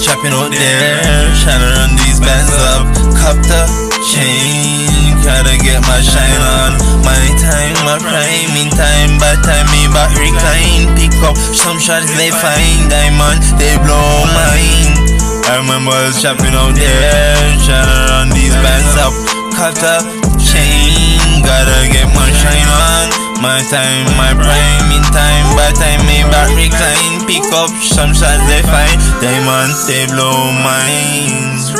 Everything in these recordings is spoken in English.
boys trapping out there, trying to run these bands up. Cop the chain, gotta get my shine on. My time, my prime, meantime, bad time, me back recline. Pick up some shots they find, diamond, they blow mine. I remember us trapping out there, trying to run these bands up. Cop the chain, gotta get my shine on. My time, my prime, in time, bad time, me back recline. Pick up some shots they find, diamonds they blow minds.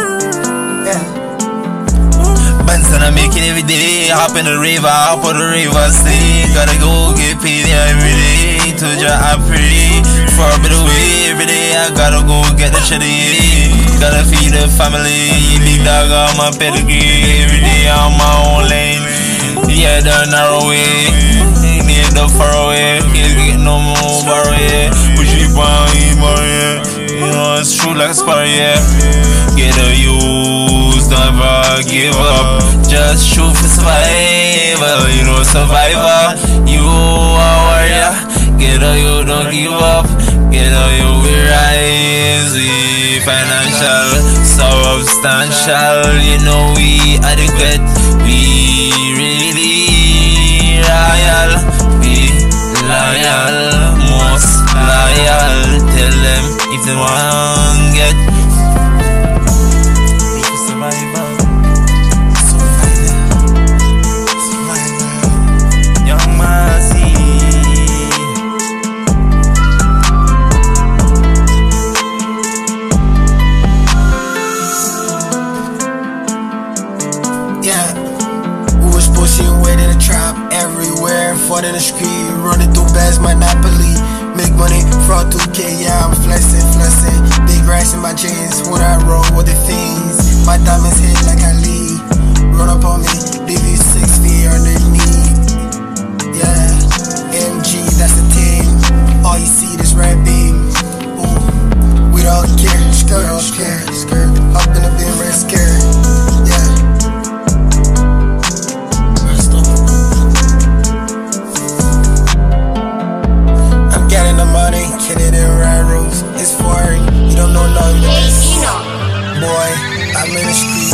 Benson I'm making every day, hop in the river, hop on the river, stay. Gotta go get paid every day, to just I pray. For a bit away, every day I gotta go get the chili. Gotta feed the family, big dog on my pedigree. Every day on my own lane, yeah, the narrow way. Like a spar, yeah. Get a use, never give up. Just shoot for survival, you know, survivor. You are warrior. Get a you, don't give up. Get a you, we rise. We financial, substantial. You know, we adequate. We really royal. We loyal, most loyal. Tell them if they want street, running through bags, monopoly. Make money, fraud 2K, yeah, I'm flexing, flexing. Big grass in my jeans, when I roll with the fiends. My diamonds hit like a lead. Run up on me, ministry.